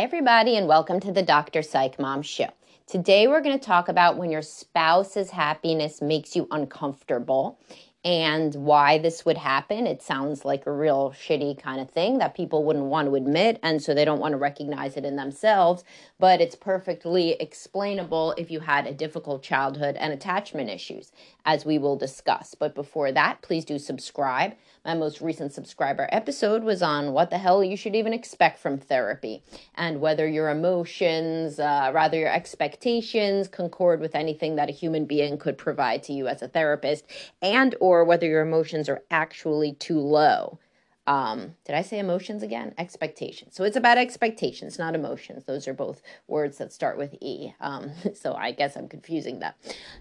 Hi, everybody, and welcome to the Dr. Psych Mom Show. Today, we're going to talk about when your spouse's happiness makes you uncomfortable and why this would happen. It sounds like a real shitty kind of thing that people wouldn't want to admit, and so they don't want to recognize it in themselves. But it's perfectly explainable if you had a difficult childhood and attachment issues, as we will discuss. But before that, please do subscribe. My most recent subscriber episode was on what the hell you should even expect from therapy and whether your emotions, uh, rather your expectations, concord with anything that a human being could provide to you as a therapist, and or whether your emotions are actually too low um, did I say emotions again? Expectations. So it's about expectations, not emotions. Those are both words that start with E. Um, so I guess I'm confusing them.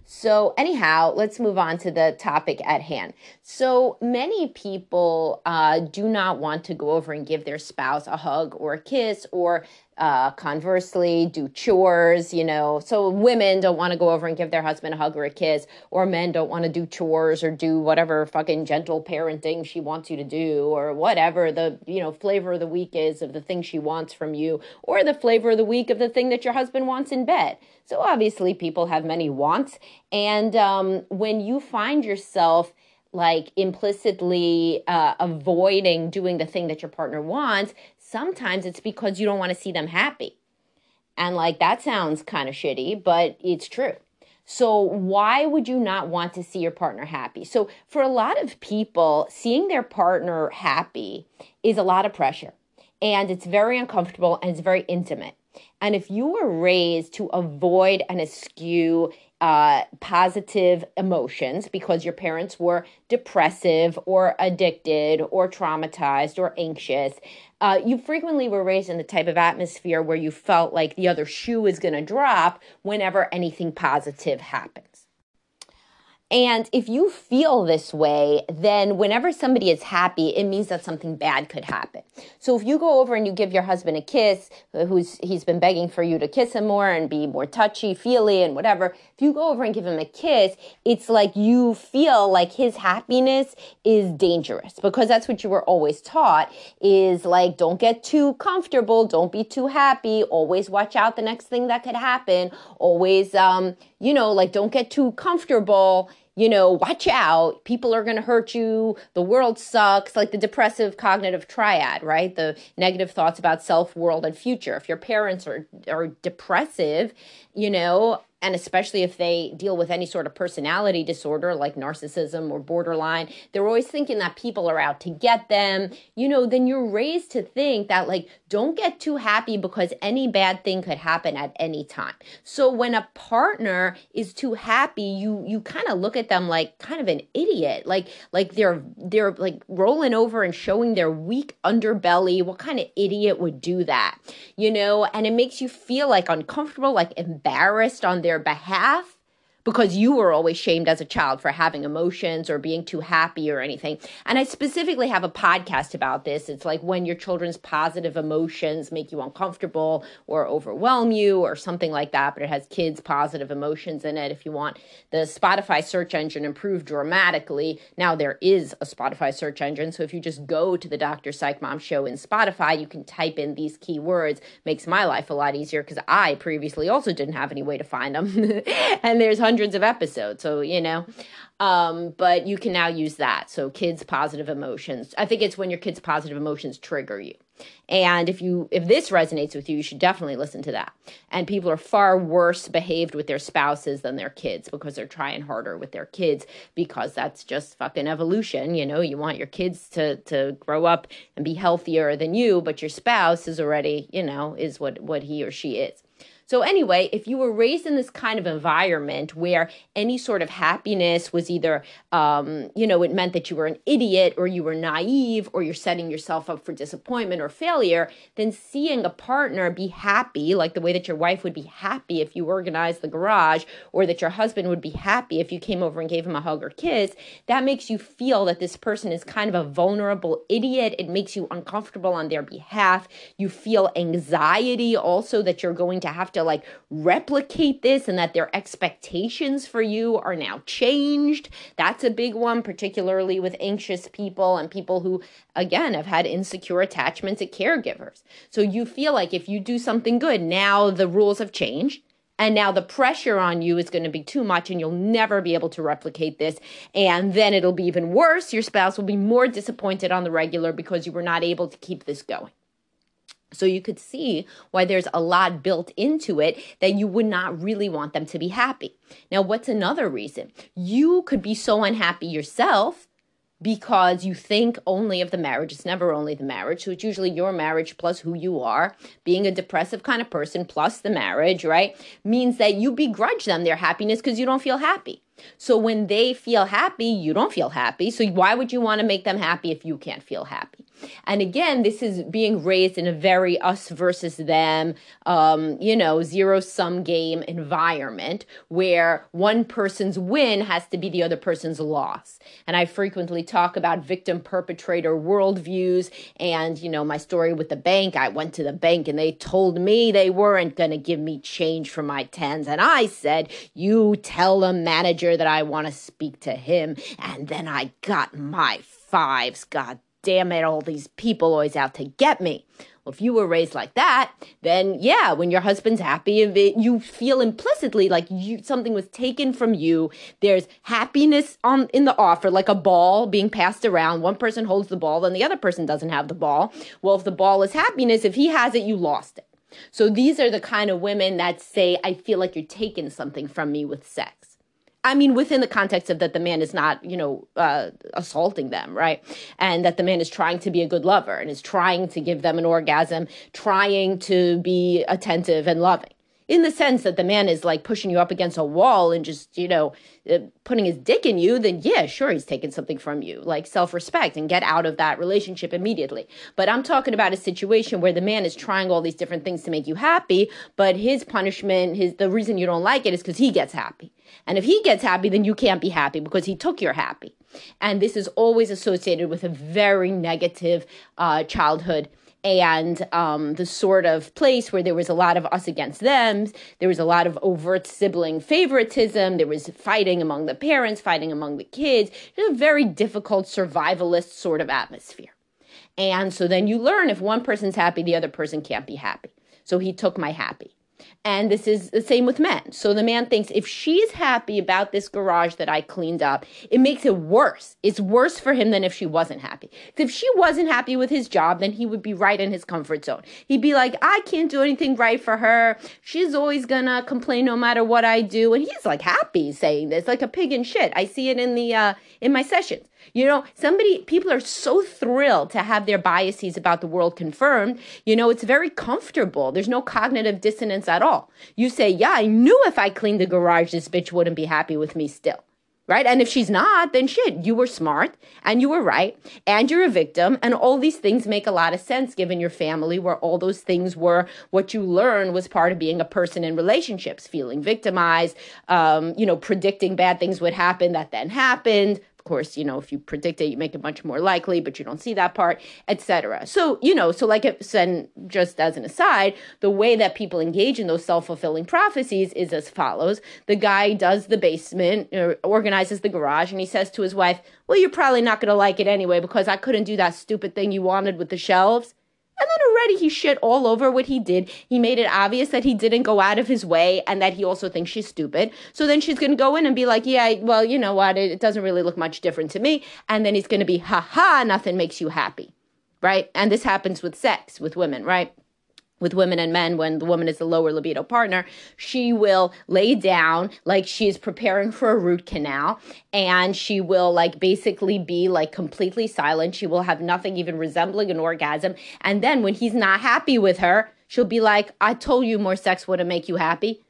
So, anyhow, let's move on to the topic at hand. So, many people uh, do not want to go over and give their spouse a hug or a kiss or uh, conversely, do chores, you know. So women don't want to go over and give their husband a hug or a kiss, or men don't want to do chores or do whatever fucking gentle parenting she wants you to do, or whatever the, you know, flavor of the week is of the thing she wants from you, or the flavor of the week of the thing that your husband wants in bed. So obviously, people have many wants. And um, when you find yourself, like implicitly uh, avoiding doing the thing that your partner wants, sometimes it's because you don't want to see them happy. And like that sounds kind of shitty, but it's true. So, why would you not want to see your partner happy? So, for a lot of people, seeing their partner happy is a lot of pressure and it's very uncomfortable and it's very intimate. And if you were raised to avoid and eschew uh, positive emotions because your parents were depressive or addicted or traumatized or anxious. Uh, you frequently were raised in the type of atmosphere where you felt like the other shoe is going to drop whenever anything positive happened. And if you feel this way, then whenever somebody is happy, it means that something bad could happen. So if you go over and you give your husband a kiss, uh, who's he's been begging for you to kiss him more and be more touchy, feely, and whatever. If you go over and give him a kiss, it's like you feel like his happiness is dangerous because that's what you were always taught is like don't get too comfortable, don't be too happy, always watch out the next thing that could happen, always um, you know, like don't get too comfortable you know, watch out. People are going to hurt you. The world sucks. Like the depressive cognitive triad, right? The negative thoughts about self, world, and future. If your parents are, are depressive, you know, and especially if they deal with any sort of personality disorder like narcissism or borderline, they're always thinking that people are out to get them, you know, then you're raised to think that, like, don't get too happy because any bad thing could happen at any time. So when a partner is too happy, you you kind of look at them like kind of an idiot, like like they're they're like rolling over and showing their weak underbelly. What kind of idiot would do that? You know, and it makes you feel like uncomfortable, like embarrassed on their their behalf because you were always shamed as a child for having emotions or being too happy or anything. And I specifically have a podcast about this. It's like when your children's positive emotions make you uncomfortable or overwhelm you or something like that, but it has kids' positive emotions in it. If you want the Spotify search engine improved dramatically, now there is a Spotify search engine. So if you just go to the Dr. Psych Mom show in Spotify, you can type in these keywords. Makes my life a lot easier because I previously also didn't have any way to find them. and there's hundreds of episodes. So, you know, um, but you can now use that. So, kids' positive emotions. I think it's when your kids' positive emotions trigger you. And if you if this resonates with you, you should definitely listen to that. And people are far worse behaved with their spouses than their kids because they're trying harder with their kids because that's just fucking evolution, you know. You want your kids to to grow up and be healthier than you, but your spouse is already, you know, is what what he or she is. So, anyway, if you were raised in this kind of environment where any sort of happiness was either, um, you know, it meant that you were an idiot or you were naive or you're setting yourself up for disappointment or failure, then seeing a partner be happy, like the way that your wife would be happy if you organized the garage or that your husband would be happy if you came over and gave him a hug or kiss, that makes you feel that this person is kind of a vulnerable idiot. It makes you uncomfortable on their behalf. You feel anxiety also that you're going to have to to like replicate this and that their expectations for you are now changed. That's a big one, particularly with anxious people and people who, again, have had insecure attachment to caregivers. So you feel like if you do something good, now the rules have changed and now the pressure on you is going to be too much and you'll never be able to replicate this and then it'll be even worse your spouse will be more disappointed on the regular because you were not able to keep this going so you could see why there's a lot built into it that you would not really want them to be happy. Now, what's another reason? You could be so unhappy yourself because you think only of the marriage. It's never only the marriage. So it's usually your marriage plus who you are. Being a depressive kind of person plus the marriage, right? Means that you begrudge them their happiness because you don't feel happy. So when they feel happy, you don't feel happy. So why would you want to make them happy if you can't feel happy? And again, this is being raised in a very us versus them, um, you know, zero sum game environment where one person's win has to be the other person's loss. And I frequently talk about victim perpetrator worldviews and, you know, my story with the bank. I went to the bank and they told me they weren't going to give me change for my tens. And I said, you tell the manager that I want to speak to him. And then I got my fives. God damn it, all these people always out to get me. Well, if you were raised like that, then yeah, when your husband's happy, you feel implicitly like you something was taken from you. There's happiness on in the offer, like a ball being passed around. One person holds the ball, then the other person doesn't have the ball. Well, if the ball is happiness, if he has it, you lost it. So these are the kind of women that say, I feel like you're taking something from me with sex. I mean, within the context of that the man is not, you know, uh, assaulting them, right? And that the man is trying to be a good lover and is trying to give them an orgasm, trying to be attentive and loving in the sense that the man is like pushing you up against a wall and just, you know, uh, putting his dick in you, then yeah, sure, he's taking something from you, like self respect and get out of that relationship immediately. But I'm talking about a situation where the man is trying all these different things to make you happy, but his punishment, his the reason you don't like it is because he gets happy. And if he gets happy, then you can't be happy because he took your happy. And this is always associated with a very negative uh, childhood and um, the sort of place where there was a lot of us against them. There was a lot of overt sibling favoritism. There was fighting among the parents, fighting among the kids. It was a very difficult survivalist sort of atmosphere. And so then you learn if one person's happy, the other person can't be happy. So he took my happy. And this is the same with men. So the man thinks if she's happy about this garage that I cleaned up, it makes it worse. It's worse for him than if she wasn't happy. If she wasn't happy with his job, then he would be right in his comfort zone. He'd be like, I can't do anything right for her. She's always gonna complain no matter what I do. And he's like happy saying this, like a pig in shit. I see it in the uh in my sessions. You know, somebody, people are so thrilled to have their biases about the world confirmed. You know, it's very comfortable. There's no cognitive dissonance at all. You say, yeah, I knew if I cleaned the garage, this bitch wouldn't be happy with me still. Right? And if she's not, then shit, you were smart and you were right and you're a victim. And all these things make a lot of sense given your family, where all those things were what you learned was part of being a person in relationships, feeling victimized, um, you know, predicting bad things would happen that then happened, course, you know, if you predict it, you make it much more likely, but you don't see that part, etc. So, you know, so like it said, just as an aside, the way that people engage in those self-fulfilling prophecies is as follows. The guy does the basement, or organizes the garage, and he says to his wife, well, you're probably not going to like it anyway because I couldn't do that stupid thing you wanted with the shelves. And then already he shit all over what he did. He made it obvious that he didn't go out of his way and that he also thinks she's stupid. So then she's going to go in and be like, yeah, well, you know what? It, doesn't really look much different to me. And then he's going to be, ha ha, nothing makes you happy. Right? And this happens with sex, with women, right? With women and men when the woman is the lower libido partner she will lay down like she's preparing for a root canal and she will like basically be like completely silent. She will have nothing even resembling an orgasm. And then when he's not happy with her she'll be like i told you more sex wouldn't make you happy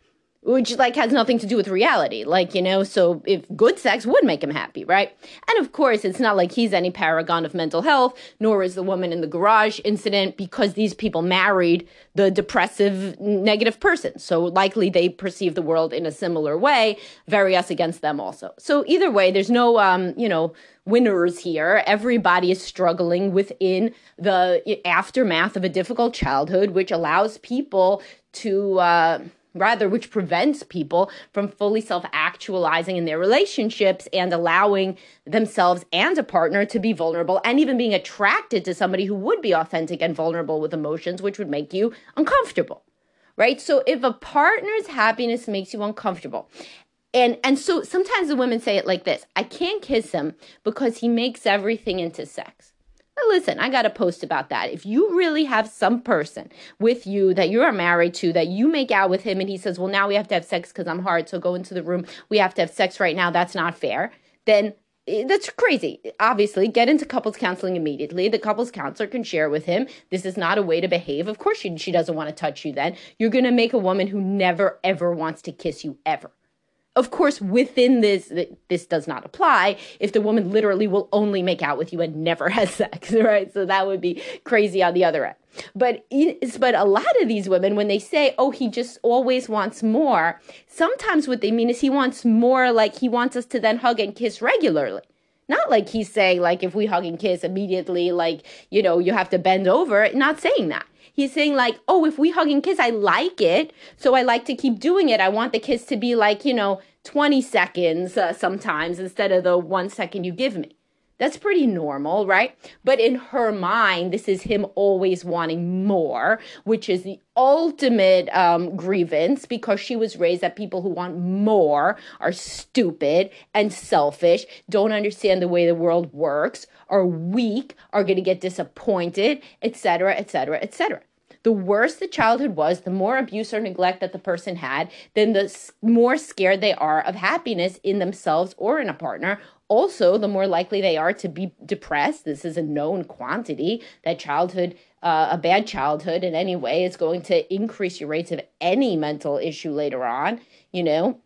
which like has nothing to do with reality. Like you know so if good sex would make him happy right? And of course it's not like he's any paragon of mental health nor is the woman in the garage incident because these people married the depressive negative person. So likely they perceive the world in a similar way very us against them also. So either way there's no um you know winners here. Everybody is struggling within the aftermath of a difficult childhood, which allows people to uh, rather which prevents people from fully self-actualizing in their relationships and allowing themselves and a partner to be vulnerable and even being attracted to somebody who would be authentic and vulnerable with emotions which would make you uncomfortable right? So if a partner's happiness makes you uncomfortable and and so sometimes the women say it like this i can't kiss him because he makes everything into sex listen, I got a post about that. If you really have some person with you that you are married to, that you make out with him, and he says, Well, now we have to have sex because I'm hard, so go into the room. We have to have sex right now. That's not fair. Then eh, that's crazy. Obviously, get into couples counseling immediately. The couples counselor can share with him. This is not a way to behave. Of course, she, she doesn't want to touch you then. You're going to make a woman who never, ever wants to kiss you ever. Of course, within this, this does not apply if the woman literally will only make out with you and never has sex, right? So that would be crazy on the other end. But but a lot of these women, when they say, "Oh, he just always wants more," sometimes what they mean is he wants more, like he wants us to then hug and kiss regularly. Not like he's saying, like if we hug and kiss immediately, like you know you have to bend over. Not saying that. He's saying like, oh, if we hug and kiss, I like it, so I like to keep doing it. I want the kiss to be like, you know, 20 seconds uh, sometimes instead of the one second you give me. That's pretty normal, right? But in her mind, this is him always wanting more, which is the ultimate um, grievance because she was raised that people who want more are stupid and selfish, don't understand the way the world works, are weak, are going to get disappointed, etc., etc., etc the worse the childhood was, the more abuse or neglect that the person had, then the more scared they are of happiness in themselves or in a partner. Also, the more likely they are to be depressed. This is a known quantity that childhood, uh, a bad childhood in any way, is going to increase your rates of any mental issue later on, you know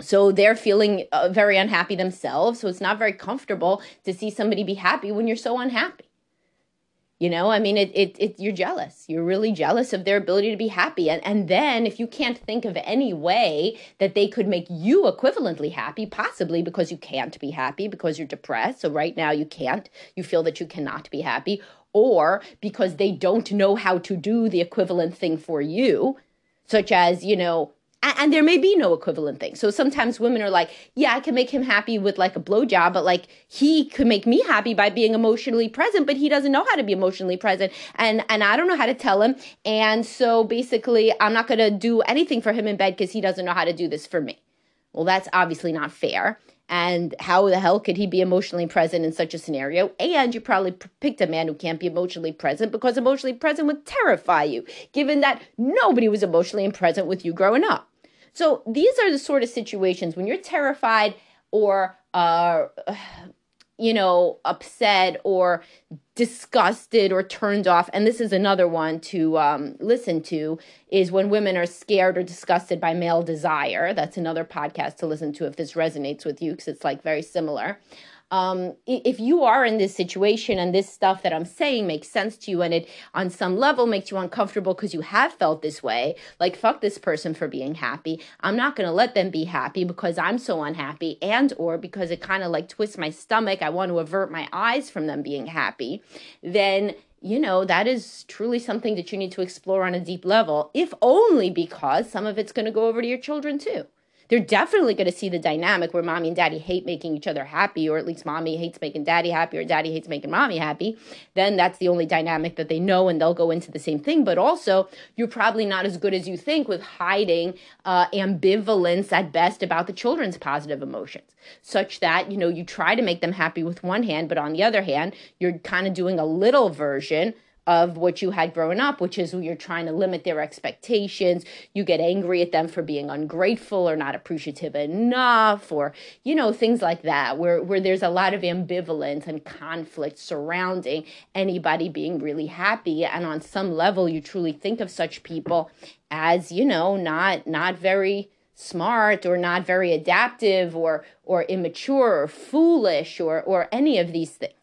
so they're feeling uh, very unhappy themselves so it's not very comfortable to see somebody be happy when you're so unhappy you know, I mean, it, it, it, you're jealous. You're really jealous of their ability to be happy. And, and then if you can't think of any way that they could make you equivalently happy, possibly because you can't be happy because you're depressed. So right now you can't, you feel that you cannot be happy, or because they don't know how to do the equivalent thing for you, such as, you know, and there may be no equivalent thing. So sometimes women are like, yeah, I can make him happy with like a blowjob, but like he could make me happy by being emotionally present, but he doesn't know how to be emotionally present. And and I don't know how to tell him. And so basically I'm not gonna do anything for him in bed because he doesn't know how to do this for me. Well, that's obviously not fair. And how the hell could he be emotionally present in such a scenario? And you probably picked a man who can't be emotionally present because emotionally present would terrify you, given that nobody was emotionally present with you growing up. So these are the sort of situations when you're terrified or uh, you know upset or disgusted or turned off. And this is another one to um, listen to is when women are scared or disgusted by male desire. That's another podcast to listen to if this resonates with you because it's like very similar um, if you are in this situation and this stuff that I'm saying makes sense to you and it on some level makes you uncomfortable because you have felt this way, like fuck this person for being happy. I'm not to let them be happy because I'm so unhappy and or because it kind of like twists my stomach. I want to avert my eyes from them being happy. Then you know, that is truly something that you need to explore on a deep level, if only because some of it's going to go over to your children too they're definitely going to see the dynamic where mommy and daddy hate making each other happy, or at least mommy hates making daddy happy, or daddy hates making mommy happy. Then that's the only dynamic that they know, and they'll go into the same thing. But also, you're probably not as good as you think with hiding uh, ambivalence at best about the children's positive emotions, such that, you know, you try to make them happy with one hand, but on the other hand, you're kind of doing a little version of what you had growing up, which is you're trying to limit their expectations. You get angry at them for being ungrateful or not appreciative enough, or, you know, things like that, where, where there's a lot of ambivalence and conflict surrounding anybody being really happy. And on some level, you truly think of such people as, you know, not not very smart or not very adaptive or or immature or foolish or or any of these things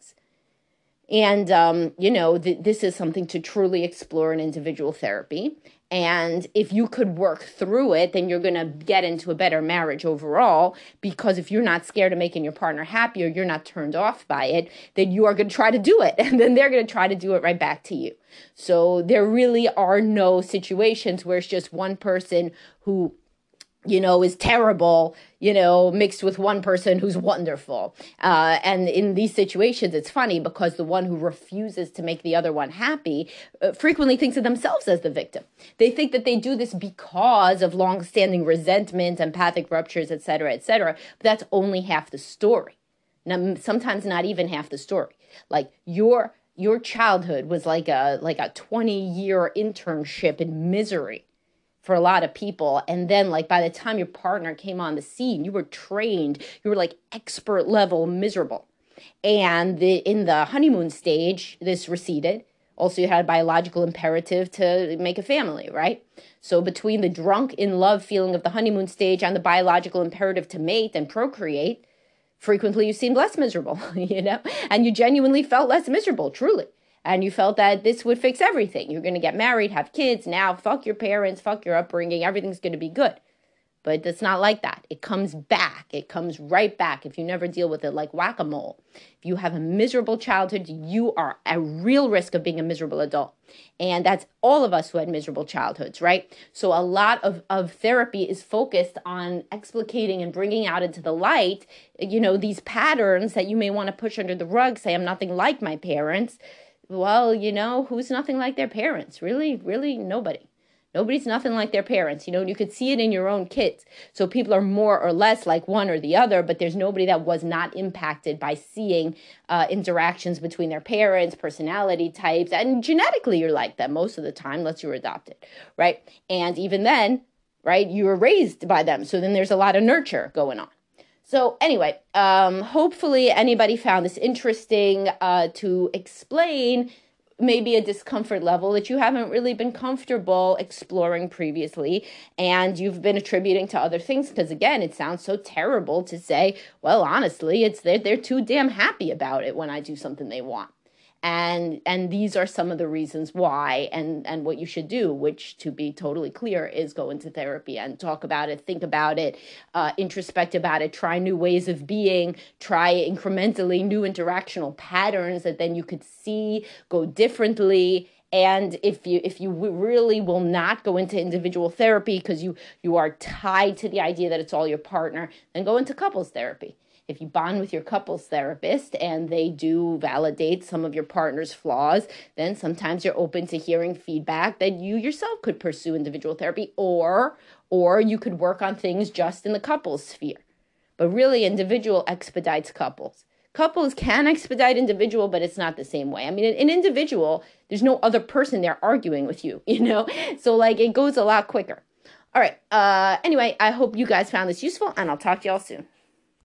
and, um, you know, th- this is something to truly explore in individual therapy. And if you could work through it, then you're going to get into a better marriage overall. Because if you're not scared of making your partner happy or you're not turned off by it, then you are going to try to do it. And then they're going to try to do it right back to you. So there really are no situations where it's just one person who you know, is terrible, you know, mixed with one person who's wonderful. Uh, and in these situations, it's funny because the one who refuses to make the other one happy uh, frequently thinks of themselves as the victim. They think that they do this because of long-standing resentment, empathic ruptures, et cetera, et cetera. But that's only half the story. Now, sometimes not even half the story. Like your your childhood was like a like a 20 year internship in misery for a lot of people. And then, like, by the time your partner came on the scene, you were trained, you were like expert level miserable. And the, in the honeymoon stage, this receded. Also, you had a biological imperative to make a family, right? So, between the drunk in love feeling of the honeymoon stage and the biological imperative to mate and procreate, frequently you seemed less miserable, you know, and you genuinely felt less miserable, truly and you felt that this would fix everything. You're going to get married, have kids, now fuck your parents, fuck your upbringing, everything's going to be good. But it's not like that. It comes back. It comes right back if you never deal with it like whack a mole. If you have a miserable childhood, you are at real risk of being a miserable adult. And that's all of us who had miserable childhoods, right? So a lot of, of therapy is focused on explicating and bringing out into the light, you know, these patterns that you may want to push under the rug, say, I'm nothing like my parents well, you know, who's nothing like their parents? Really, really nobody. Nobody's nothing like their parents. You know, you could see it in your own kids. So people are more or less like one or the other, but there's nobody that was not impacted by seeing uh, interactions between their parents, personality types, and genetically you're like them most of the time, unless you were adopted, right? And even then, right, you were raised by them. So then there's a lot of nurture going on. So anyway, um, hopefully anybody found this interesting uh, to explain maybe a discomfort level that you haven't really been comfortable exploring previously and you've been attributing to other things because again it sounds so terrible to say well honestly it's they're, they're too damn happy about it when i do something they want and and these are some of the reasons why and and what you should do which to be totally clear is go into therapy and talk about it think about it uh, introspect about it try new ways of being try incrementally new interactional patterns that then you could see go differently. And if you if you really will not go into individual therapy because you you are tied to the idea that it's all your partner then go into couples therapy if you bond with your couples therapist and they do validate some of your partner's flaws, then sometimes you're open to hearing feedback that you yourself could pursue individual therapy or or you could work on things just in the couples sphere. But really individual expedites couples. Couples can expedite individual, but it's not the same way. I mean, an individual, there's no other person there arguing with you, you know? So like it goes a lot quicker. All right. Uh anyway, I hope you guys found this useful and I'll talk to y'all soon.